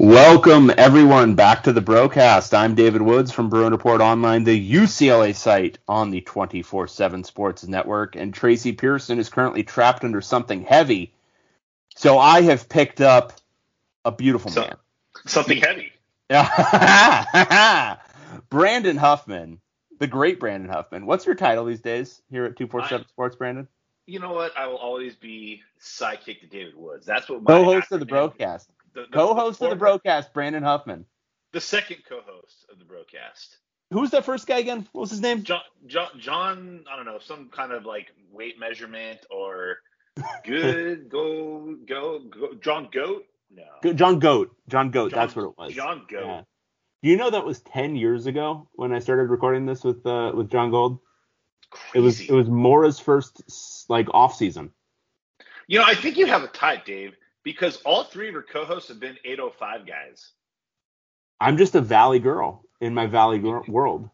Welcome everyone back to the broadcast. I'm David Woods from Bruin Report Online, the UCLA site on the 24/7 Sports Network, and Tracy Pearson is currently trapped under something heavy. So I have picked up a beautiful So- man. Something heavy. Brandon Huffman, the great Brandon Huffman. What's your title these days here at 247 I- Sports, Brandon? You know what? I will always be sidekick to David Woods. That's what my Co-host of the broadcast. The- the- Co-host of the broadcast, Brandon Huffman. The second co-host of the broadcast. Who's that first guy again? What was his name? John, John, John, I don't know, some kind of like weight measurement or good go go go John Goat. No, John Goat. John Goat. John- that's what it was. John Goat. Yeah. Do you know that was 10 years ago when I started recording this with uh, with John Gold? Crazy. It was it was Mora's first like off season. you know, I think you have a type, Dave, because all three of your co-hosts have been 805 guys. I'm just a Valley girl in my Valley world.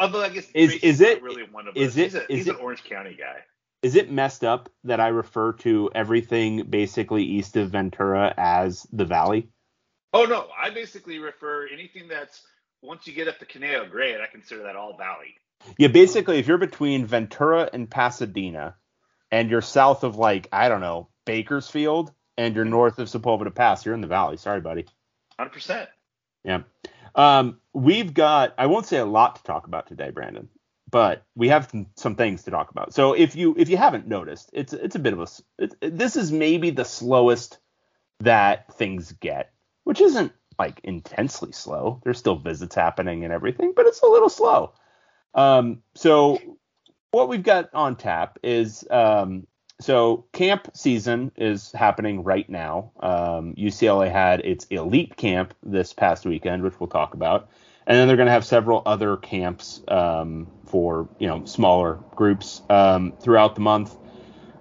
Although I guess Is- Tracy's is it- really one of is us. it- He's, a, is he's it- an Orange County guy. Is it messed up that I refer to everything basically east of Ventura as the Valley? Oh no, I basically refer anything that's once you get up the Conejo Grade, I consider that all Valley. Yeah, basically, if you're between Ventura and Pasadena, and you're south of like I don't know Bakersfield, and you're north of Sepulveda Pass, you're in the Valley. Sorry, buddy. Hundred percent. Yeah. Um, we've got, I won't say a lot to talk about today, Brandon, but we have some, some things to talk about. So if you, if you haven't noticed, it's, it's a bit of a it's, this is maybe the slowest that things get, which isn't like intensely slow. There's still visits happening and everything, but it's a little slow. Um, so what we've got on tap is, um, so camp season is happening right now. Um, UCLA had its elite camp this past weekend, which we'll talk about, and then they're going to have several other camps um, for you know smaller groups um, throughout the month.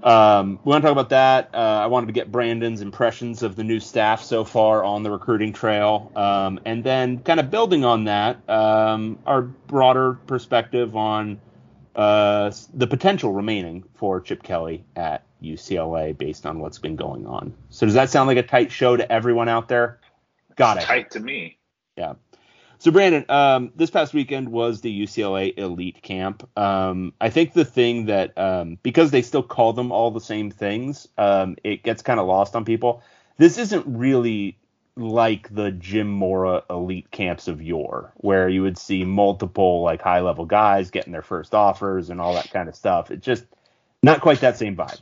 Um, we want to talk about that. Uh, I wanted to get Brandon's impressions of the new staff so far on the recruiting trail, um, and then kind of building on that, um, our broader perspective on uh, the potential remaining for Chip Kelly at UCLA based on what's been going on. So does that sound like a tight show to everyone out there? Got it. Tight to me. Yeah. So Brandon, um, this past weekend was the UCLA Elite Camp. Um, I think the thing that um, because they still call them all the same things, um, it gets kind of lost on people. This isn't really like the Jim Mora Elite camps of yore, where you would see multiple like high level guys getting their first offers and all that kind of stuff. It's just not quite that same vibe.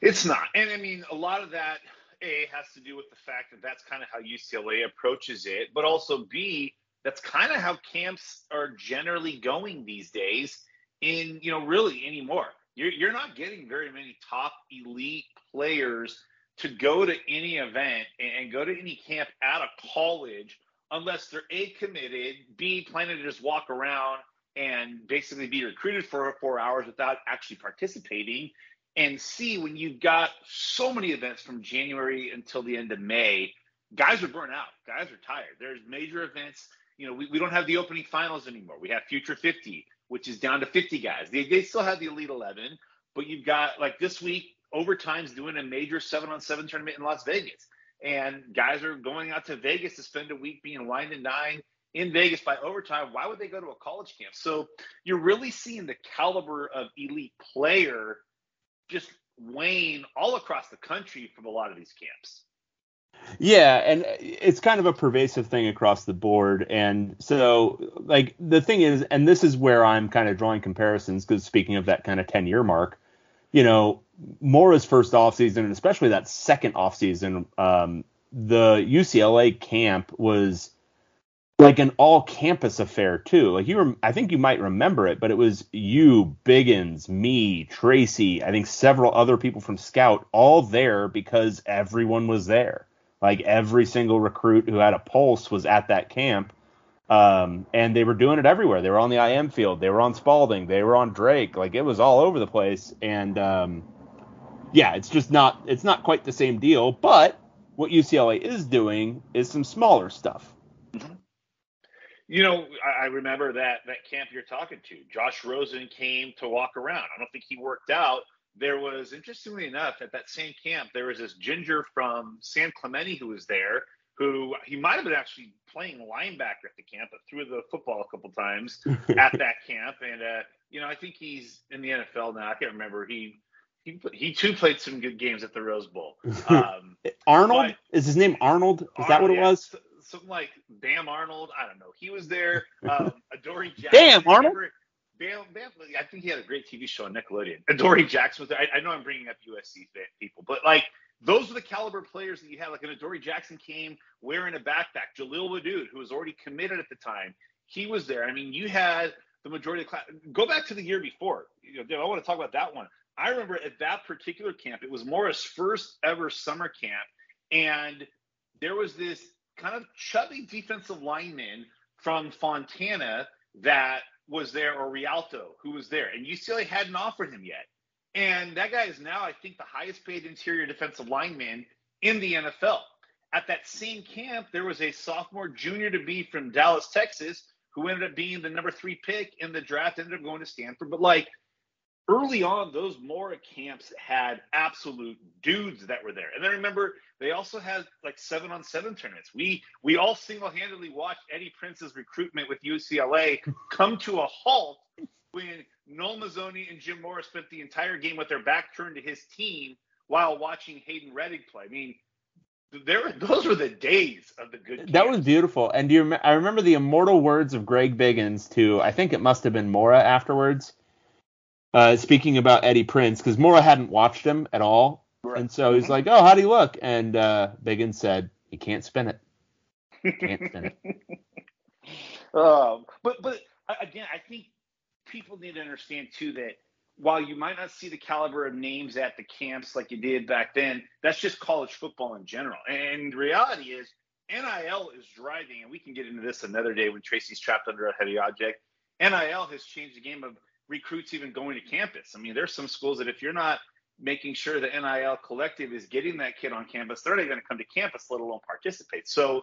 It's not, and I mean a lot of that a has to do with the fact that that's kind of how UCLA approaches it, but also b that's kind of how camps are generally going these days. In you know really anymore, you're you're not getting very many top elite players to go to any event and go to any camp at a college unless they're a committed, b planning to just walk around and basically be recruited for four hours without actually participating and C, when you've got so many events from January until the end of May, guys are burnt out. Guys are tired. There's major events. You know, we, we don't have the opening finals anymore. We have Future 50, which is down to 50 guys. They, they still have the Elite 11, but you've got like this week, Overtime's doing a major seven on seven tournament in Las Vegas. And guys are going out to Vegas to spend a week being wined and dined in Vegas by overtime. Why would they go to a college camp? So you're really seeing the caliber of elite player just wane all across the country from a lot of these camps. Yeah, and it's kind of a pervasive thing across the board. And so, like, the thing is, and this is where I'm kind of drawing comparisons because speaking of that kind of 10 year mark, you know, Mora's first offseason, and especially that second offseason, um, the UCLA camp was like an all campus affair too. Like you, I think you might remember it, but it was you, Biggins, me, Tracy, I think several other people from Scout, all there because everyone was there. Like every single recruit who had a pulse was at that camp, um, and they were doing it everywhere. They were on the IM field, they were on Spaulding, they were on Drake. Like it was all over the place, and um, yeah, it's just not it's not quite the same deal. But what UCLA is doing is some smaller stuff. You know, I, I remember that that camp you're talking to. Josh Rosen came to walk around. I don't think he worked out. There was, interestingly enough, at that same camp, there was this ginger from San Clemente who was there, who he might have been actually playing linebacker at the camp, but threw the football a couple times at that camp. And uh, you know, I think he's in the NFL now. I can't remember. He he he too played some good games at the Rose Bowl. Um, Arnold is his name. Arnold is Arnold, that what it yeah, was? Something like Bam Arnold. I don't know. He was there. Um, Adoree Jackson. Damn Arnold. Bam, Bam, I think he had a great TV show on Nickelodeon. Adoree Jackson was there. I, I know I'm bringing up USC people, but like those are the caliber players that you had. Like an Adoree Jackson came wearing a backpack. Jaleel Wadood, who was already committed at the time, he was there. I mean, you had the majority of the class. Go back to the year before. You know, I want to talk about that one. I remember at that particular camp, it was Mora's first ever summer camp, and there was this kind of chubby defensive lineman from Fontana that was there, or Rialto, who was there, and UCLA hadn't offered him yet. And that guy is now, I think, the highest paid interior defensive lineman in the NFL. At that same camp, there was a sophomore junior to be from Dallas, Texas, who ended up being the number three pick in the draft, ended up going to Stanford. But like early on, those Mora camps had absolute dudes that were there. And then remember, they also had like seven on seven tournaments. We we all single handedly watched Eddie Prince's recruitment with UCLA come to a halt when Noel Mazzone and Jim Mora spent the entire game with their back turned to his team while watching Hayden Rettig play. I mean, there those were the days of the good. Camps. That was beautiful. And do you? I remember the immortal words of Greg Biggins to I think it must have been Mora afterwards uh, speaking about Eddie Prince because Mora hadn't watched him at all, right. and so he's like, "Oh, how do you look?" And uh, Biggins said, "He can't spin it. can't spin it." um, but but again, I think people need to understand too that while you might not see the caliber of names at the camps like you did back then, that's just college football in general. And the reality is, NIL is driving, and we can get into this another day when Tracy's trapped under a heavy object. NIL has changed the game of recruits even going to campus. I mean, there's some schools that if you're not making sure the NIL collective is getting that kid on campus, they're not going to come to campus, let alone participate. So,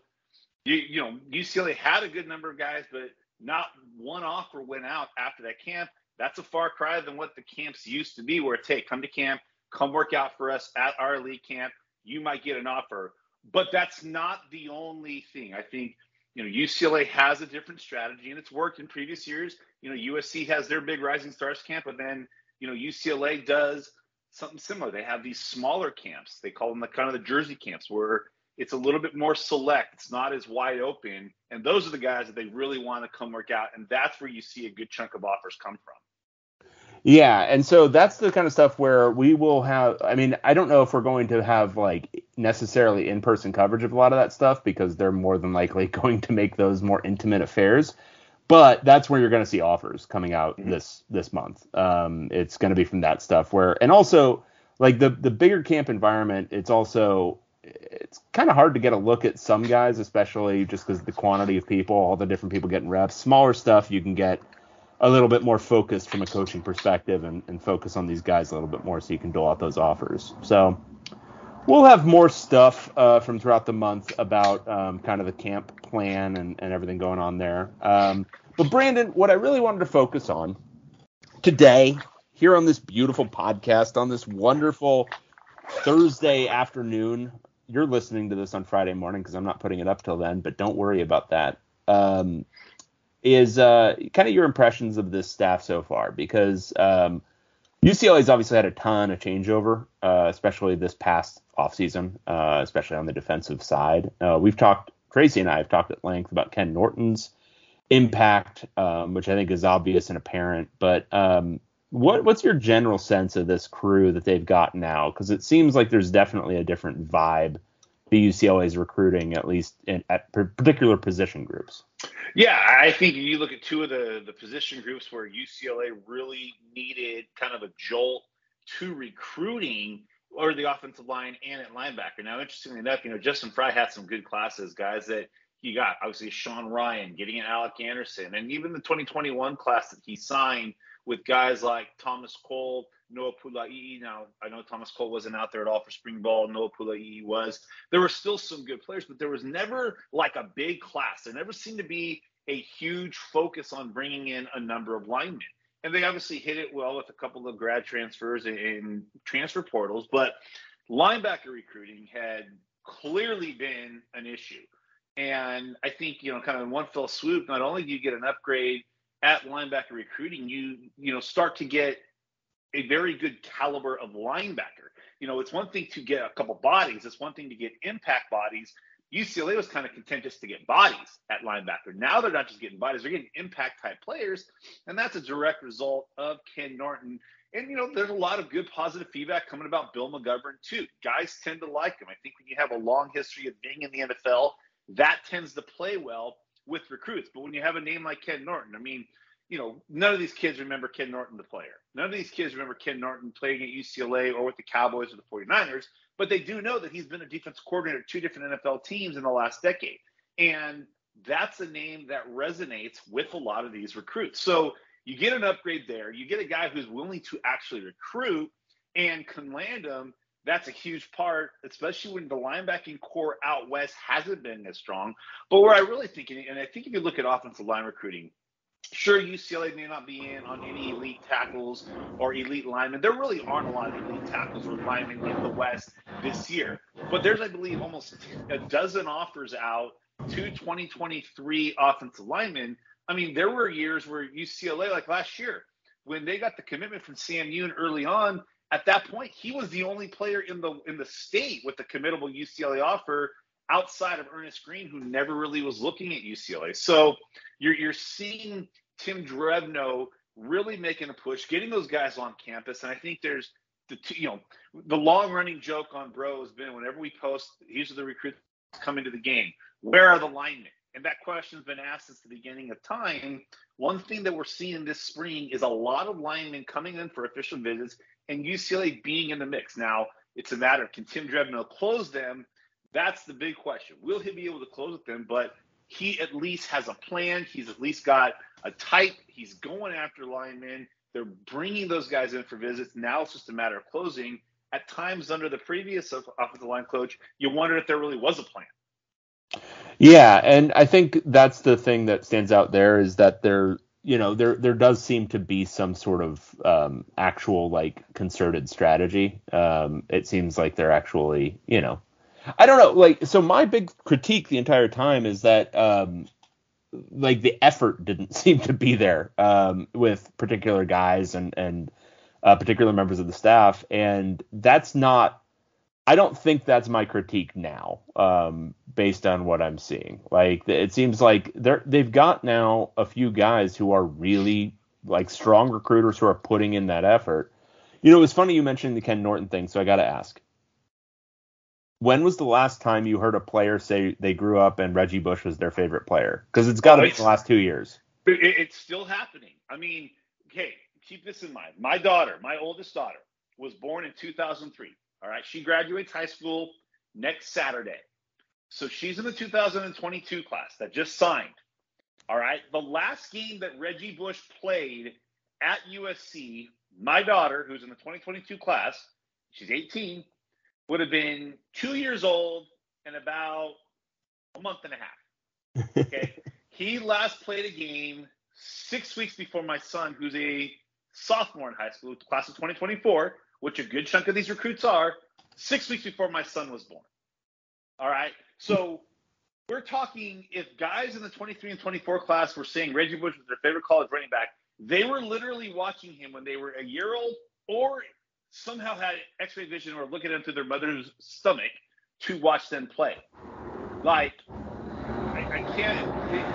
you, you know, UCLA had a good number of guys, but not one offer went out after that camp. That's a far cry than what the camps used to be, where it's hey, come to camp, come work out for us at our elite camp. You might get an offer, but that's not the only thing. I think you know UCLA has a different strategy, and it's worked in previous years you know, USC has their big Rising Stars camp, and then you know UCLA does something similar. They have these smaller camps. They call them the kind of the Jersey camps, where it's a little bit more select. It's not as wide open, and those are the guys that they really want to come work out, and that's where you see a good chunk of offers come from. Yeah, and so that's the kind of stuff where we will have. I mean, I don't know if we're going to have like necessarily in-person coverage of a lot of that stuff because they're more than likely going to make those more intimate affairs but that's where you're going to see offers coming out mm-hmm. this this month. Um, it's going to be from that stuff where, and also like the the bigger camp environment, it's also it's kind of hard to get a look at some guys, especially just because the quantity of people, all the different people getting reps. Smaller stuff, you can get a little bit more focused from a coaching perspective and, and focus on these guys a little bit more so you can dole out those offers. So we'll have more stuff uh, from throughout the month about um, kind of the camp plan and, and everything going on there. Um, but Brandon, what I really wanted to focus on today, here on this beautiful podcast, on this wonderful Thursday afternoon, you're listening to this on Friday morning because I'm not putting it up till then, but don't worry about that. Um, is uh, kind of your impressions of this staff so far because um, UCLA has obviously had a ton of changeover, uh, especially this past offseason, uh, especially on the defensive side. Uh, we've talked, Tracy and I have talked at length about Ken Norton's impact, um, which I think is obvious and apparent. But um, what, what's your general sense of this crew that they've got now? Because it seems like there's definitely a different vibe the UCLA is recruiting, at least in, at particular position groups. Yeah, I think you look at two of the the position groups where UCLA really needed kind of a jolt to recruiting or the offensive line and at linebacker. Now, interestingly enough, you know, Justin Frye had some good classes, guys that he got. Obviously, Sean Rhyan, getting an Alec Anderson, and even the 2021 class that he signed with guys like Thomas Cole, Noah Pula'i. Now, I know Thomas Cole wasn't out there at all for spring ball. Noah Pula'i was. There were still some good players, but there was never like a big class. There never seemed to be a huge focus on bringing in a number of linemen and they obviously hit it well with a couple of grad transfers and transfer portals. But linebacker recruiting had clearly been an issue. And I think, you know, kind of in one fell swoop, not only do you get an upgrade at linebacker recruiting, you, you know, start to get a very good caliber of linebacker. You know, it's one thing to get a couple bodies, it's one thing to get impact bodies. UCLA was kind of content just to get bodies at linebacker. Now they're not just getting bodies, they're getting impact type players. And that's a direct result of Ken Norton. And, you know, there's a lot of good positive feedback coming about Bill McGovern, too. Guys tend to like him. I think when you have a long history of being in the NFL, that tends to play well with recruits. But when you have a name like Ken Norton, I mean, you know, none of these kids remember Ken Norton, the player. None of these kids remember Ken Norton playing at UCLA or with the Cowboys or the 49ers, but they do know that he's been a defense coordinator at two different NFL teams in the last decade. And that's a name that resonates with a lot of these recruits. So you get an upgrade there. You get a guy who's willing to actually recruit and can land them. That's a huge part, especially when the linebacking corps out west hasn't been as strong. But where I really think, and I think if you look at offensive line recruiting, Sure, UCLA may not be in on any elite tackles or elite linemen. There really aren't a lot of elite tackles or linemen in the West this year. But there's, I believe, almost a dozen offers out to 2023 offensive linemen. I mean, there were years where UCLA, like last year, when they got the commitment from Sam Mewin early on, at that point, he was the only player in the in the state with the committable UCLA offer outside of Ernest Green, who never really was looking at UCLA. So you're you're seeing Tim Drevno really making a push, getting those guys on campus, and I think there's the two, you know the long running joke on Bro has been whenever we post, these are the recruits coming to the game. Where are the linemen? And that question's been asked since the beginning of time. One thing that we're seeing this spring is a lot of linemen coming in for official visits and UCLA being in the mix. Now, it's a matter of can Tim Drevno close them that's the big question. Will he be able to close with them? But he at least has a plan. He's at least got a type. He's going after linemen. They're bringing those guys in for visits. Now it's just a matter of closing. At times, under the previous offensive line coach, you wondered if there really was a plan. Yeah, and I think that's the thing that stands out there is that there, you know, there there does seem to be some sort of um, actual like concerted strategy. Um, it seems like they're actually, you know, I don't know. Like, so my big critique the entire time is that, um, like, the effort didn't seem to be there um, with particular guys and and uh, particular members of the staff, and that's not. I don't think that's my critique now, um, based on what I'm seeing. Like, it seems like they're they've got now a few guys who are really like strong recruiters who are putting in that effort. You know, it was funny you mentioned the Ken Norton thing, so I got to ask when was the last time you heard a player say they grew up and Reggie Bush was their favorite player? Because it's got to oh, be the last two years. it's still happening. I mean, okay, keep this in mind. My daughter, my oldest daughter, was born in 2003. All right, she graduates high school next Saturday. So she's in the 2022 class that just signed. All right, the last game that Reggie Bush played at USC, my daughter, who's in the 2022 class, she's 18, would have been two years old and about a month and a half. Okay. he last played a game six weeks before my son, who's a sophomore in high school, class of 2024, which a good chunk of these recruits are, six weeks before my son was born. All right. So we're talking if guys in the 23 and 24 class were saying Reggie Bush was their favorite college running back, they were literally watching him when they were a year old or somehow had X-ray vision or looking into their mother's stomach to watch them play. Like, I, I can't. It,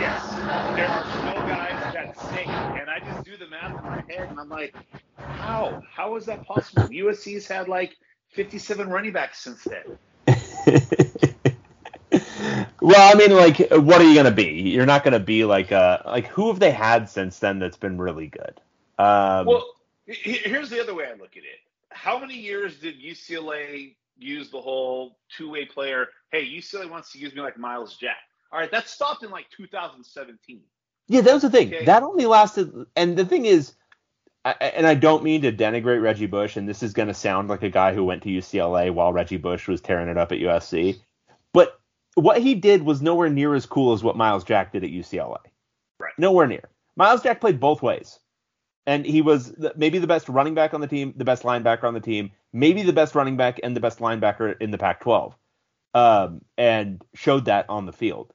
yes, there are still guys that sing, and I just do the math in my head, and I'm like, how? How is that possible? USC's had like 57 running backs since then. well, I mean, like, what are you gonna be? You're not gonna be like, uh, like who have they had since then that's been really good? Um, well, Here's the other way I look at it. How many years did UCLA use the whole two-way player? Hey, UCLA wants to use me like Myles Jack. All right, that stopped in like 2017. Yeah, that was the thing. Okay. That only lasted. And the thing is, I, and I don't mean to denigrate Reggie Bush, and this is going to sound like a guy who went to UCLA while Reggie Bush was tearing it up at USC. But what he did was nowhere near as cool as what Myles Jack did at UCLA. Right. Nowhere near. Myles Jack played both ways and he was maybe the best running back on the team, the best linebacker on the team, maybe the best running back and the best linebacker in the Pac-12. um, and showed that on the field.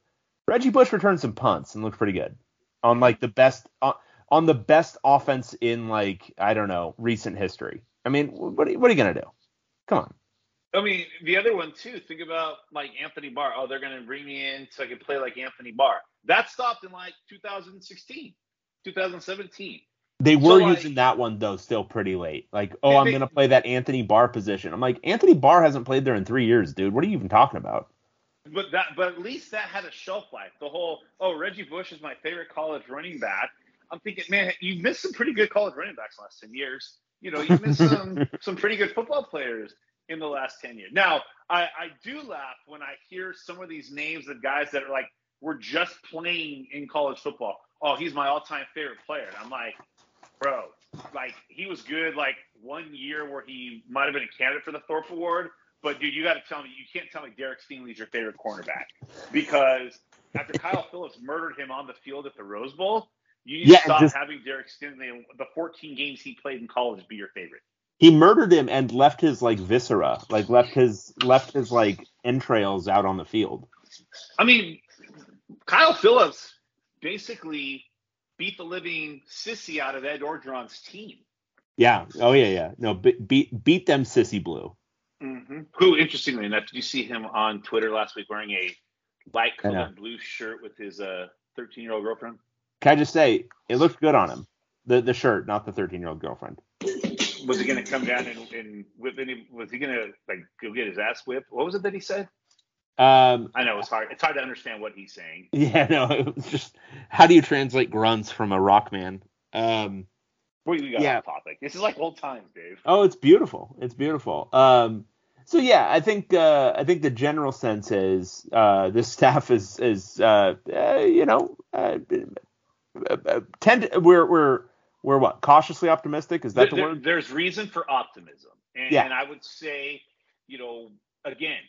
Reggie Bush returned some punts and looked pretty good on like the best on, on the best offense in like I don't know recent history. I mean, what are, what are you gonna do? Come on. I mean, the other one too. Think about like Anthony Barr. Oh, they're going to bring me in so I can play like Anthony Barr. That stopped in like 2016, 2017. They were so, using like, that one though, still pretty late. Like, oh, I'm they, gonna play that Anthony Barr position. I'm like, Anthony Barr hasn't played there in three years, dude. What are you even talking about? But that, but at least that had a shelf life. The whole, oh, Reggie Bush is my favorite college running back. I'm thinking, man, you missed some pretty good college running backs last ten years. You know, you missed some some pretty good football players in the last 10 years. Now, I, I do laugh when I hear some of these names of guys that are like, we're just playing in college football. Oh, he's my all time favorite player. And I'm like, bro, like he was good like one year where he might have been a candidate for the Thorpe Award. But dude, you got to tell me, you can't tell me Derek Stingley's your favorite cornerback because after Kyle Philips murdered him on the field at the Rose Bowl, you need yeah, to stop just, having Derek Stingley and the 14 games he played in college be your favorite he murdered him and left his like viscera, like left his left his like entrails out on the field. I mean, Kyle Philips basically beat the living sissy out of Ed Orgeron's team. Yeah. Oh yeah, yeah. No, beat beat them sissy blue. Mm-hmm. Who, interestingly enough, did you see him on Twitter last week wearing a light colored blue shirt with his uh 13 year old girlfriend? Can I just say it looked good on him? The the shirt, not the 13 year old girlfriend was he going to come down and, and whip any? Was he going to like go get his ass whipped? What was it that he said? Um, I know it's hard. It's hard to understand what he's saying. Yeah, no, just how do you translate grunts from a rock man? Um, we got yeah. off topic. This is like old times, Dave. Oh, it's beautiful. It's beautiful. Um, so yeah, I think uh, I think the general sense is uh, this staff is is uh, uh you know uh, uh, tend we're we're we're what cautiously optimistic is that there, the word there's reason for optimism and, yeah. and i would say you know again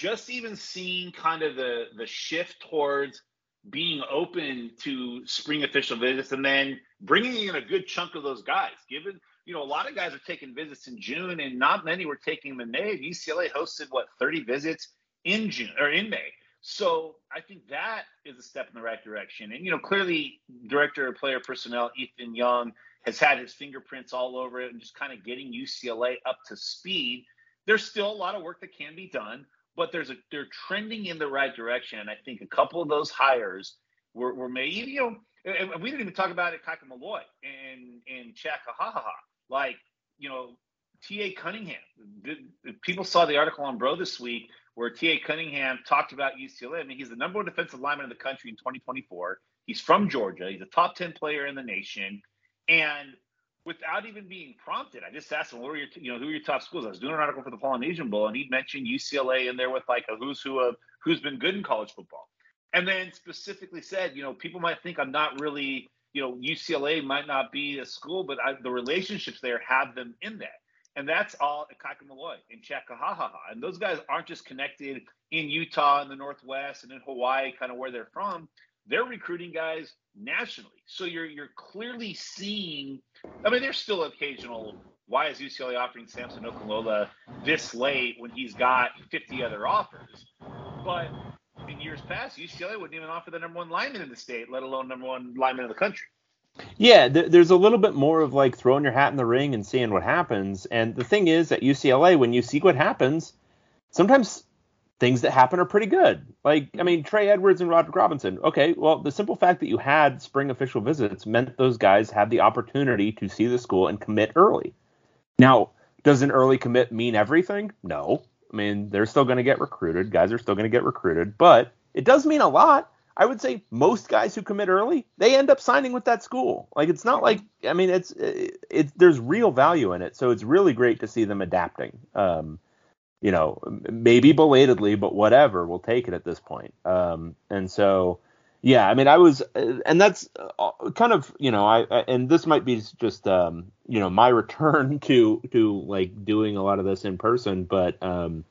just even seeing kind of the the shift towards being open to spring official visits and then bringing in a good chunk of those guys given you know a lot of guys are taking visits in june and not many were taking them in may ucla hosted what 30 visits in june or in may so I think that is a step in the right direction. And, you know, clearly, director of player personnel, Ethan Young, has had his fingerprints all over it and just kind of getting UCLA up to speed. There's still a lot of work that can be done, but there's a they're trending in the right direction. And I think a couple of those hires were, were made, you know, we didn't even talk about it, Kaka Malloe and, and Chad Kahaha. Like, you know, T.A. Cunningham. People saw the article on Bro this week where T.A. Cunningham talked about UCLA. I mean, he's the number one defensive lineman in the country in 2024. He's from Georgia. He's a top 10 player in the nation. And without even being prompted, I just asked him, what are your, you know, who are your top schools? I was doing an article for the Polynesian Bowl, and he mentioned UCLA in there with like a who's who of who's been good in college football. And then specifically said, you know, people might think I'm not really, you know, UCLA might not be a school, but I, the relationships there have them in that. And that's all Kaka Malloe and Chakahaha. And those guys aren't just connected in Utah and the Northwest and in Hawaii, kind of where they're from. They're recruiting guys nationally. So you're you're clearly seeing I mean, there's still occasional why is UCLA offering Samson Okunlola this late when he's got 50 other offers? But in years past, UCLA wouldn't even offer the number one lineman in the state, let alone number one lineman in the country. Yeah, th- there's a little bit more of like throwing your hat in the ring and seeing what happens. And the thing is, at UCLA, when you see what happens, sometimes things that happen are pretty good. Like, I mean, Trey Edwards and Roderick Robinson. Okay, well, the simple fact that you had spring official visits meant those guys had the opportunity to see the school and commit early. Now, does an early commit mean everything? No. I mean, they're still going to get recruited. Guys are still going to get recruited, but it does mean a lot I would say most guys who commit early, they end up signing with that school. Like it's not like I mean it's it, it there's real value in it. So it's really great to see them adapting. Um, you know, maybe belatedly, but whatever, we'll take it at this point. Um, and so yeah, I mean I was and that's uh, kind of, you know, I, I and this might be just um, you know, my return to to like doing a lot of this in person, but um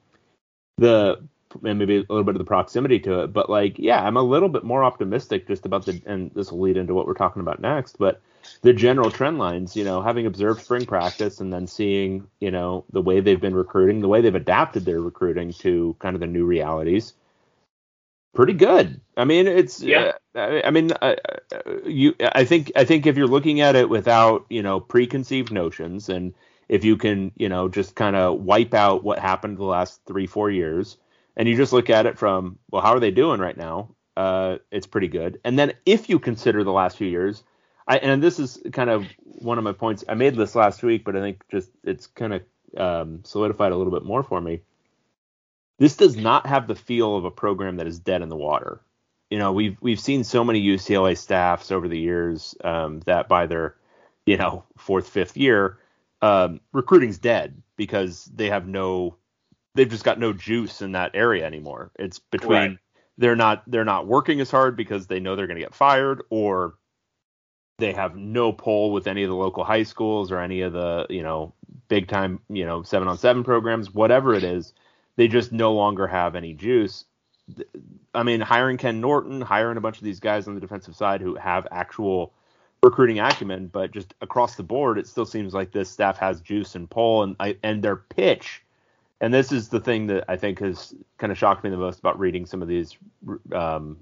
the and maybe a little bit of the proximity to it. But like, yeah, I'm a little bit more optimistic just about the, and this will lead into what we're talking about next. But the general trend lines, you know, having observed spring practice and then seeing, you know, the way they've been recruiting, the way they've adapted their recruiting to kind of the new realities, pretty good. I mean, it's yeah. Uh, I mean, uh, uh, you. I think I think if you're looking at it without you know preconceived notions, and if you can you know just kind of wipe out what happened the last three four years, and you just look at it from well, how are they doing right now? Uh, it's pretty good. And then if you consider the last few years, I and this is kind of one of my points. I made this last week, but I think just it's kind of um, solidified a little bit more for me this does not have the feel of a program that is dead in the water. You know, we've we've seen so many UCLA staffs over the years um, that by their, you know, fourth fifth year, um, recruiting's dead because they have no, they've just got no juice in that area anymore. It's between right. they're not they're not working as hard because they know they're going to get fired or they have no pull with any of the local high schools or any of the you know big time you know seven on seven programs whatever it is they just no longer have any juice. I mean, hiring Ken Norton, hiring a bunch of these guys on the defensive side who have actual recruiting acumen, but just across the board, it still seems like this staff has juice and pull, and I, and their pitch. And this is the thing that I think has kind of shocked me the most about reading some of these um,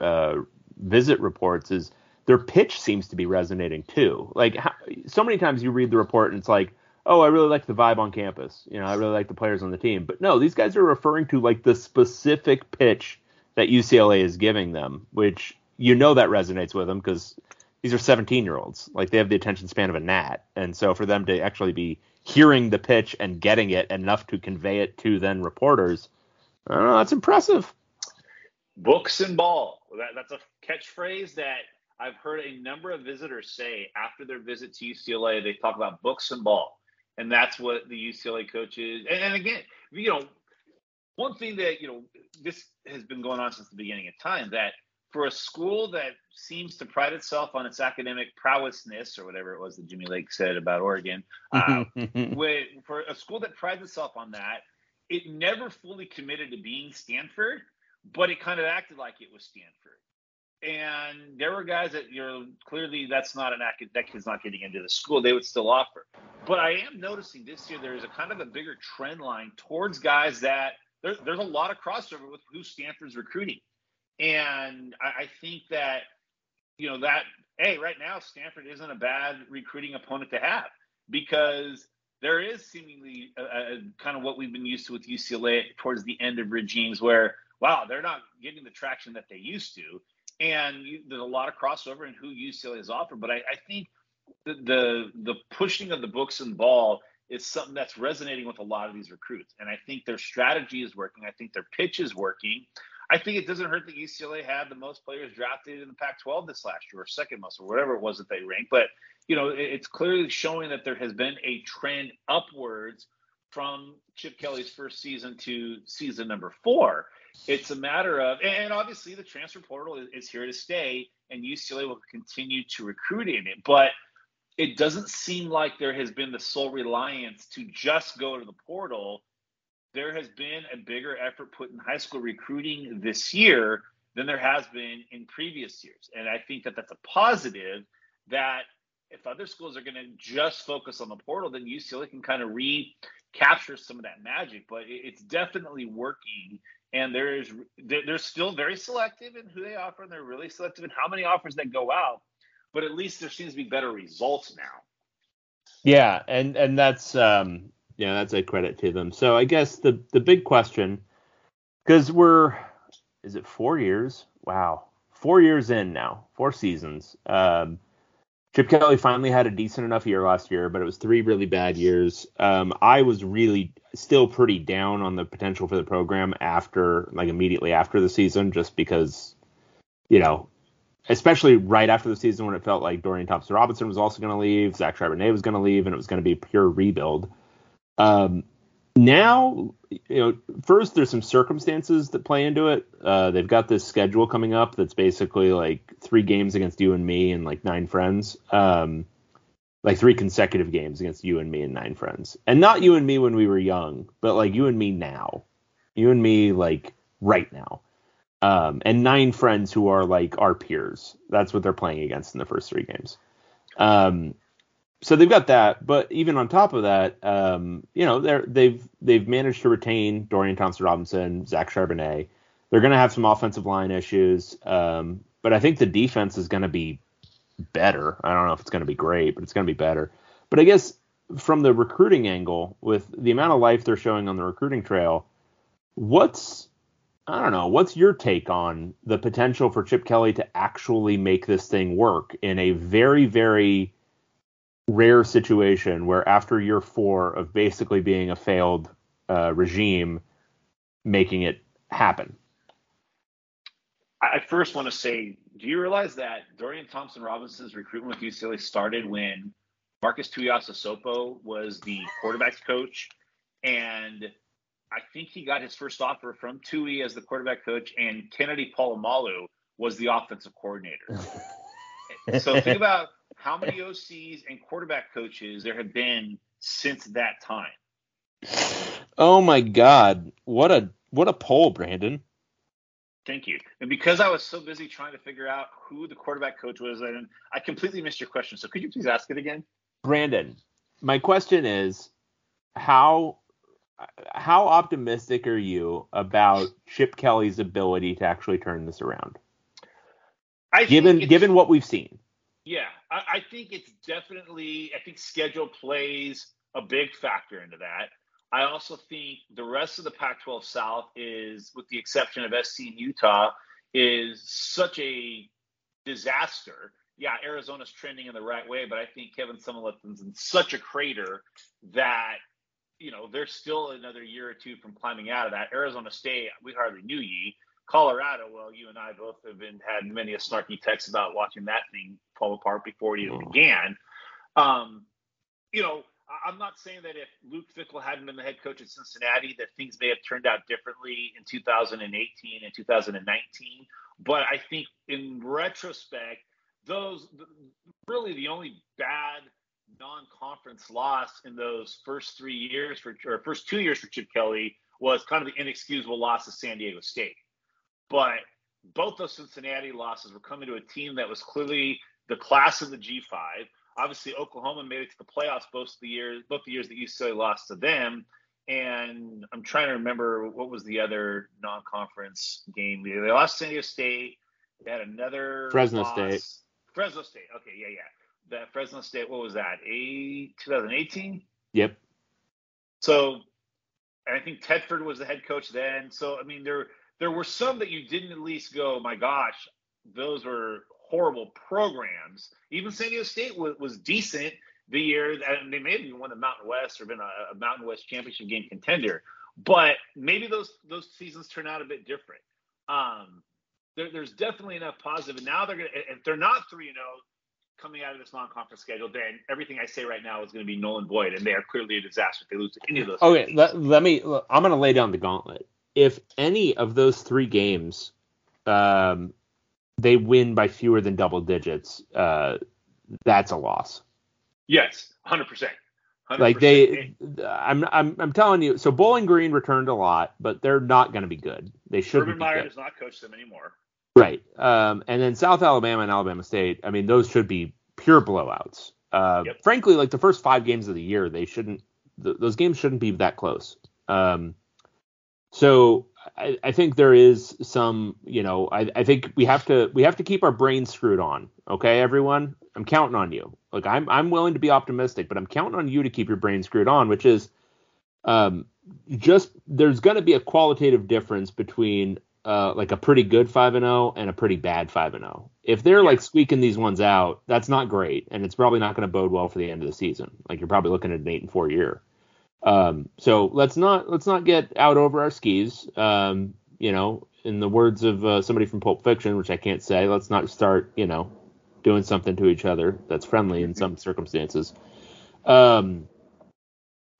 uh, visit reports is their pitch seems to be resonating too. Like how, so many times you read the report and it's like, oh, I really like the vibe on campus. You know, I really like the players on the team. But no, these guys are referring to like the specific pitch that UCLA is giving them, which you know that resonates with them because these are 17 year olds. Like they have the attention span of a gnat. And so for them to actually be hearing the pitch and getting it enough to convey it to then reporters, I don't know, that's impressive. Books and ball. That, that's a catchphrase that I've heard a number of visitors say after their visit to UCLA. They talk about books and ball and that's what the UCLA coaches. And, and again, you know, one thing that you know this has been going on since the beginning of time that for a school that seems to pride itself on its academic prowessness or whatever it was that Jimmy Lake said about Oregon, uh, with, for a school that prides itself on that, it never fully committed to being Stanford, but it kind of acted like it was Stanford. And there were guys that you know clearly that's not an that kid's not getting into the school they would still offer. But i am noticing this year there's a kind of a bigger trend line towards guys that there, there's a lot of crossover with who stanford's recruiting and I, I think that you know that hey right now stanford isn't a bad recruiting opponent to have because there is seemingly a, a, kind of what we've been used to with ucla towards the end of regimes where wow they're not getting the traction that they used to and you, there's a lot of crossover in who UCLA has offered. But I, I think the, the, the pushing of the books and ball is something that's resonating with a lot of these recruits, and I think their strategy is working. I think their pitch is working. I think it doesn't hurt that UCLA had the most players drafted in the Pac-12 this last year, or second most, or whatever it was that they ranked. But you know, it's clearly showing that there has been a trend upwards from Chip Kelly's first season to season number four. It's a matter of, and obviously the transfer portal is, is here to stay, and UCLA will continue to recruit in it. But it doesn't seem like there has been the sole reliance to just go to the portal. There has been a bigger effort put in high school recruiting this year than there has been in previous years. And I think that that's a positive that if other schools are going to just focus on the portal, then UCLA can kind of recapture some of that magic. But it's definitely working and there is they're still very selective in who they offer, and they're really selective in how many offers that go out. But at least there seems to be better results now. Yeah, and and that's um yeah that's a credit to them. So I guess the the big question because we're is it four years? Wow, four years in now, four seasons. Um, Chip Kelly finally had a decent enough year last year, but it was three really bad years. Um, I was really still pretty down on the potential for the program after, like immediately after the season, just because, you know, especially right after the season when it felt like Dorian Thompson Robinson was also going to leave, Zach Charbonnet was going to leave, and it was going to be pure rebuild. Um, now, you know, first there's some circumstances that play into it. Uh, they've got this schedule coming up that's basically like three games against you and me and like nine friends. Um, like three consecutive games against you and me and nine friends. And not you and me when we were young, but like you and me now. You and me, like right now. Um, and nine friends who are like our peers. That's what they're playing against in the first three games. Um, so they've got that, but even on top of that, um, you know, they're they've they've managed to retain Dorian Thompson Robinson, Zach Charbonnet. They're going to have some offensive line issues, um, but I think the defense is going to be better. I don't know if it's going to be great, but it's going to be better. But I guess from the recruiting angle, with the amount of life they're showing on the recruiting trail, what's I don't know, what's your take on the potential for Chip Kelly to actually make this thing work in a very, very rare situation where after year four of basically being a failed uh, regime, making it happen? I first want to say, do you realize that Dorian Thompson Robinson's recruitment with UCLA started when Marques Tuiasosopo was the quarterbacks coach, and I think he got his first offer from Tui as the quarterback coach, and Kennedy Polamalu was the offensive coordinator. so think about how many OCs and quarterback coaches there have been since that time. Oh my God! What a what a poll, Brandon. Thank you. And because I was so busy trying to figure out who the quarterback coach was, and I completely missed your question. So could you please ask it again? Brandon, my question is how how optimistic are you about Chip Kelly's ability to actually turn this around? I given given what we've seen. Yeah, I, I think it's definitely. I think schedule plays a big factor into that. I also think the rest of the Pac-12 South is, with the exception of SC and Utah, is such a disaster. Yeah, Arizona's trending in the right way, but I think Kevin Sumlin's in such a crater that you know they're still another year or two from climbing out of that. Arizona State, we hardly knew ye. Colorado, well, you and I both have been had many a snarky text about watching that thing fall apart before it even oh. began. Um, you know, I'm not saying that if Luke Fickell hadn't been the head coach at Cincinnati, that things may have turned out differently in 2018 and 2019. But I think in retrospect, those really the only bad non-conference loss in those first three years for or first two years for Chip Kelly was kind of the inexcusable loss of San Diego State. But both those Cincinnati losses were coming to a team that was clearly the class of the G5 obviously Oklahoma made it to the playoffs both the years both the years that UCLA lost to them. And I'm trying to remember what was the other non-conference game. They lost San Diego State. They had another Fresno loss. State. Fresno State. Okay, yeah, yeah. That Fresno State. What was that? A 2018. Yep. So, I think Tedford was the head coach then. So, I mean, there there were some that you didn't at least go, my gosh, those were horrible programs. Even San Diego State was, was decent the year, and they may have even won the Mountain West or been a, a Mountain West championship game contender. But maybe those those seasons turn out a bit different. Um, there, there's definitely enough positive, and now they're gonna. If they're not three and zero oh coming out of this non-conference schedule, then everything I say right now is going to be null and void, and they are clearly a disaster if they lose to any of those. Okay, let, let, me. I'm going to lay down the gauntlet. If any of those three games um, they win by fewer than double digits, uh, that's a loss. Yes, hundred percent. Like they, I'm, I'm, I'm telling you. So Bowling Green returned a lot, but they're not going to be good. They shouldn't. Urban Meyer does not coach them anymore. Right. Um, and then South Alabama and Alabama State. I mean, those should be pure blowouts. Uh, yep. Frankly, like the first five games of the year, they shouldn't. Th- those games shouldn't be that close. Um, so I, I, think there is some, you know, I, I think we have to we have to keep our brains screwed on. Okay, everyone, I'm counting on you. Like I'm I'm willing to be optimistic, but I'm counting on you to keep your brain screwed on, which is um, just there's going to be a qualitative difference between uh, like a pretty good five and zero oh and a pretty bad five and zero. Oh. If they're like squeaking these ones out, that's not great, and it's probably not going to bode well for the end of the season. Like you're probably looking at an eight and four year. Um, so let's not let's not get out over our skis. Um, you know, in the words of uh, somebody from Pulp Fiction, which I can't say, let's not start you know doing something to each other that's friendly in some circumstances. Um,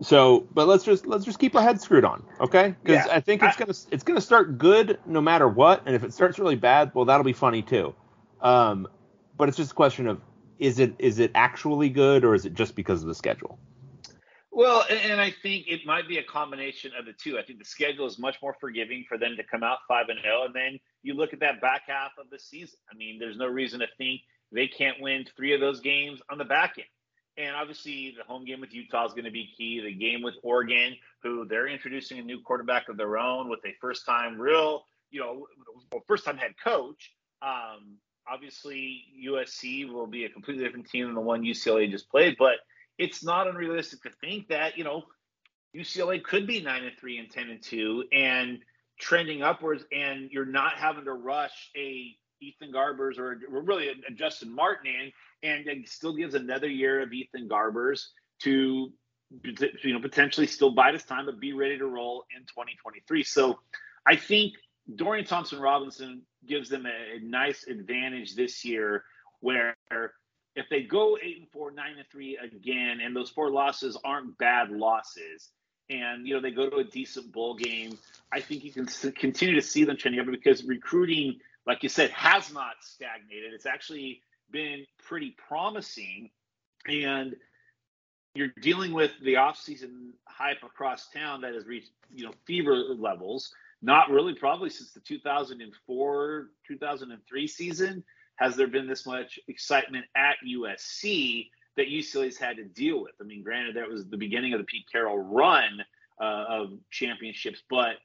so, but let's just let's just keep our heads screwed on, okay? Because yeah. I think it's gonna it's gonna start good no matter what, and if it starts really bad, well, that'll be funny too. Um, but it's just a question of is it is it actually good or is it just because of the schedule? Well, and I think it might be a combination of the two. I think the schedule is much more forgiving for them to come out five and zero, and then you look at that back half of the season. I mean, there's no reason to think they can't win three of those games on the back end. And obviously, the home game with Utah is going to be key. The game with Oregon, who they're introducing a new quarterback of their own with a first time real, you know, first time head coach. Um, obviously, USC will be a completely different team than the one UCLA just played, but it's not unrealistic to think that, you know, UCLA could be 9 and 3 and 10 and 2 and trending upwards, and you're not having to rush a Ethan Garbers or, really a, Justin Martin in, and it still gives another year of Ethan Garbers to you know potentially still bide his time but be ready to roll in 2023. So I think Dorian Thompson Robinson gives them a, a nice advantage this year where if they go eight and four, nine and three again, and those four losses aren't bad losses, and you know they go to a decent bowl game, I think you can continue to see them trending up because recruiting like you said, has not stagnated. It's actually been pretty promising. And you're dealing with the offseason hype across town that has reached, you know, fever levels. Not really, probably since the 2004 2003 season has there been this much excitement at USC that UCLA's had to deal with. I mean, granted, that was the beginning of the Pete Carroll run uh, of championships, but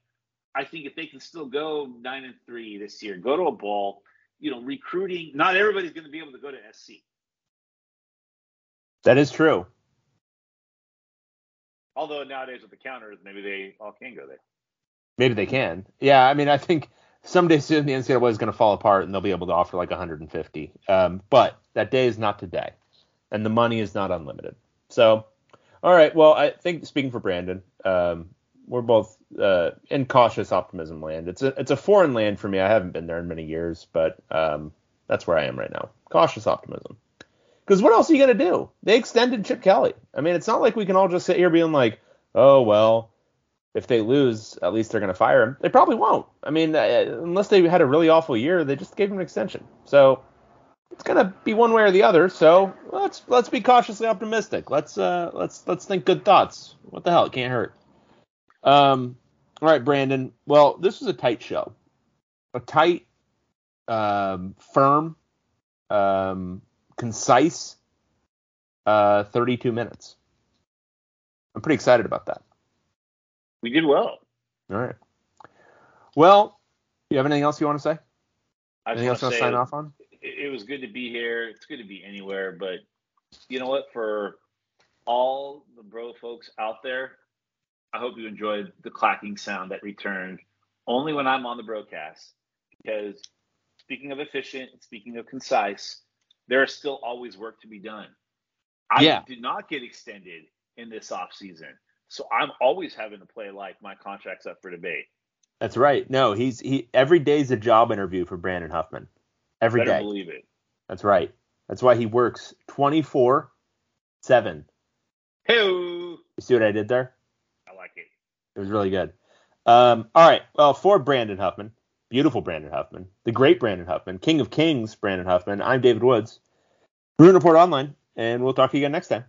I think if they can still go nine and three this year, go to a bowl, you know, recruiting. Not everybody's going to be able to go to SC. That is true. Although nowadays with the counters, maybe they all can go there. Maybe they can. Yeah, I mean, I think someday soon the NCAA is going to fall apart and they'll be able to offer like 150. Um, but that day is not today, and the money is not unlimited. So, all right. Well, I think speaking for Brandon, um, we're both uh, in cautious optimism land. It's a it's a foreign land for me. I haven't been there in many years, but um, that's where I am right now. Cautious optimism. Because what else are you gonna do? They extended Chip Kelly. I mean, it's not like we can all just sit here being like, oh well, if they lose, at least they're gonna fire him. They probably won't. I mean, uh, unless they had a really awful year, they just gave him an extension. So it's gonna be one way or the other. So let's let's be cautiously optimistic. Let's uh let's let's think good thoughts. What the hell? It can't hurt. Um, all right, Brandon. Well, this was a tight show, a tight, um, firm, um, concise, uh, 32 minutes. I'm pretty excited about that. We did well. All right. Well, you have anything else you want to say? I anything else you want to sign off on? It was good to be here. It's good to be anywhere, but you know what? For all the bro folks out there, I hope you enjoyed the clacking sound that returned only when I'm on the broadcast. Because speaking of efficient, speaking of concise, there is still always work to be done. I yeah. did not get extended in this off season, so I'm always having to play like my contract's up for debate. That's right. No, he's he every day's a job interview for Brandon Huffman. Every Better day. Believe it. That's right. That's why he works 24 seven. Hey. You see what I did there? I like it. It was really good. Um, all right. Well, for Brandon Huffman, beautiful Brandon Huffman, the great Brandon Huffman, King of Kings Brandon Huffman, I'm David Woods. Bruin Report Online, and we'll talk to you again next time.